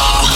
Ah!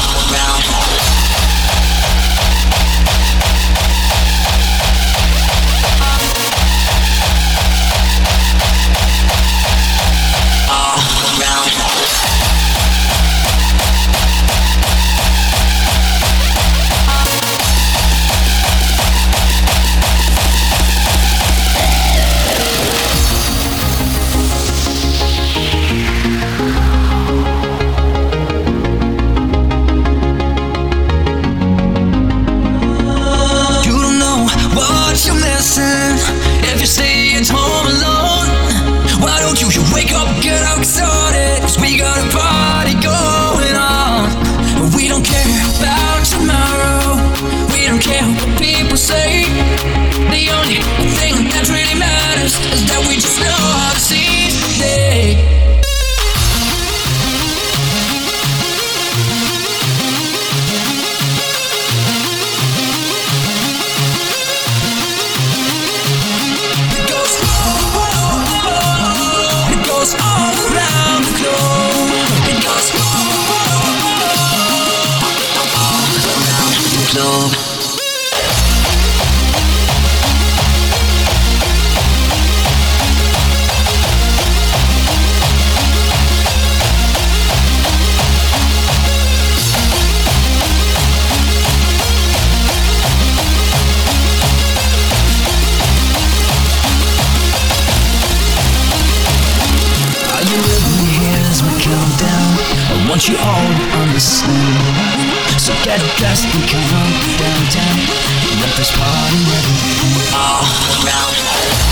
Want you all to understand. So get dressed and come downtown. Let this party end. All around.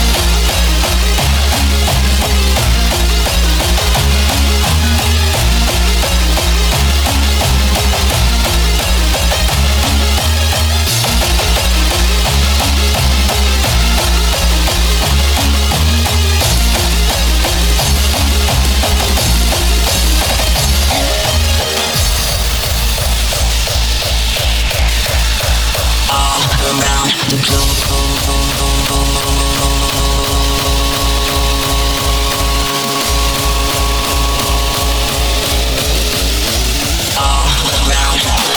The globe.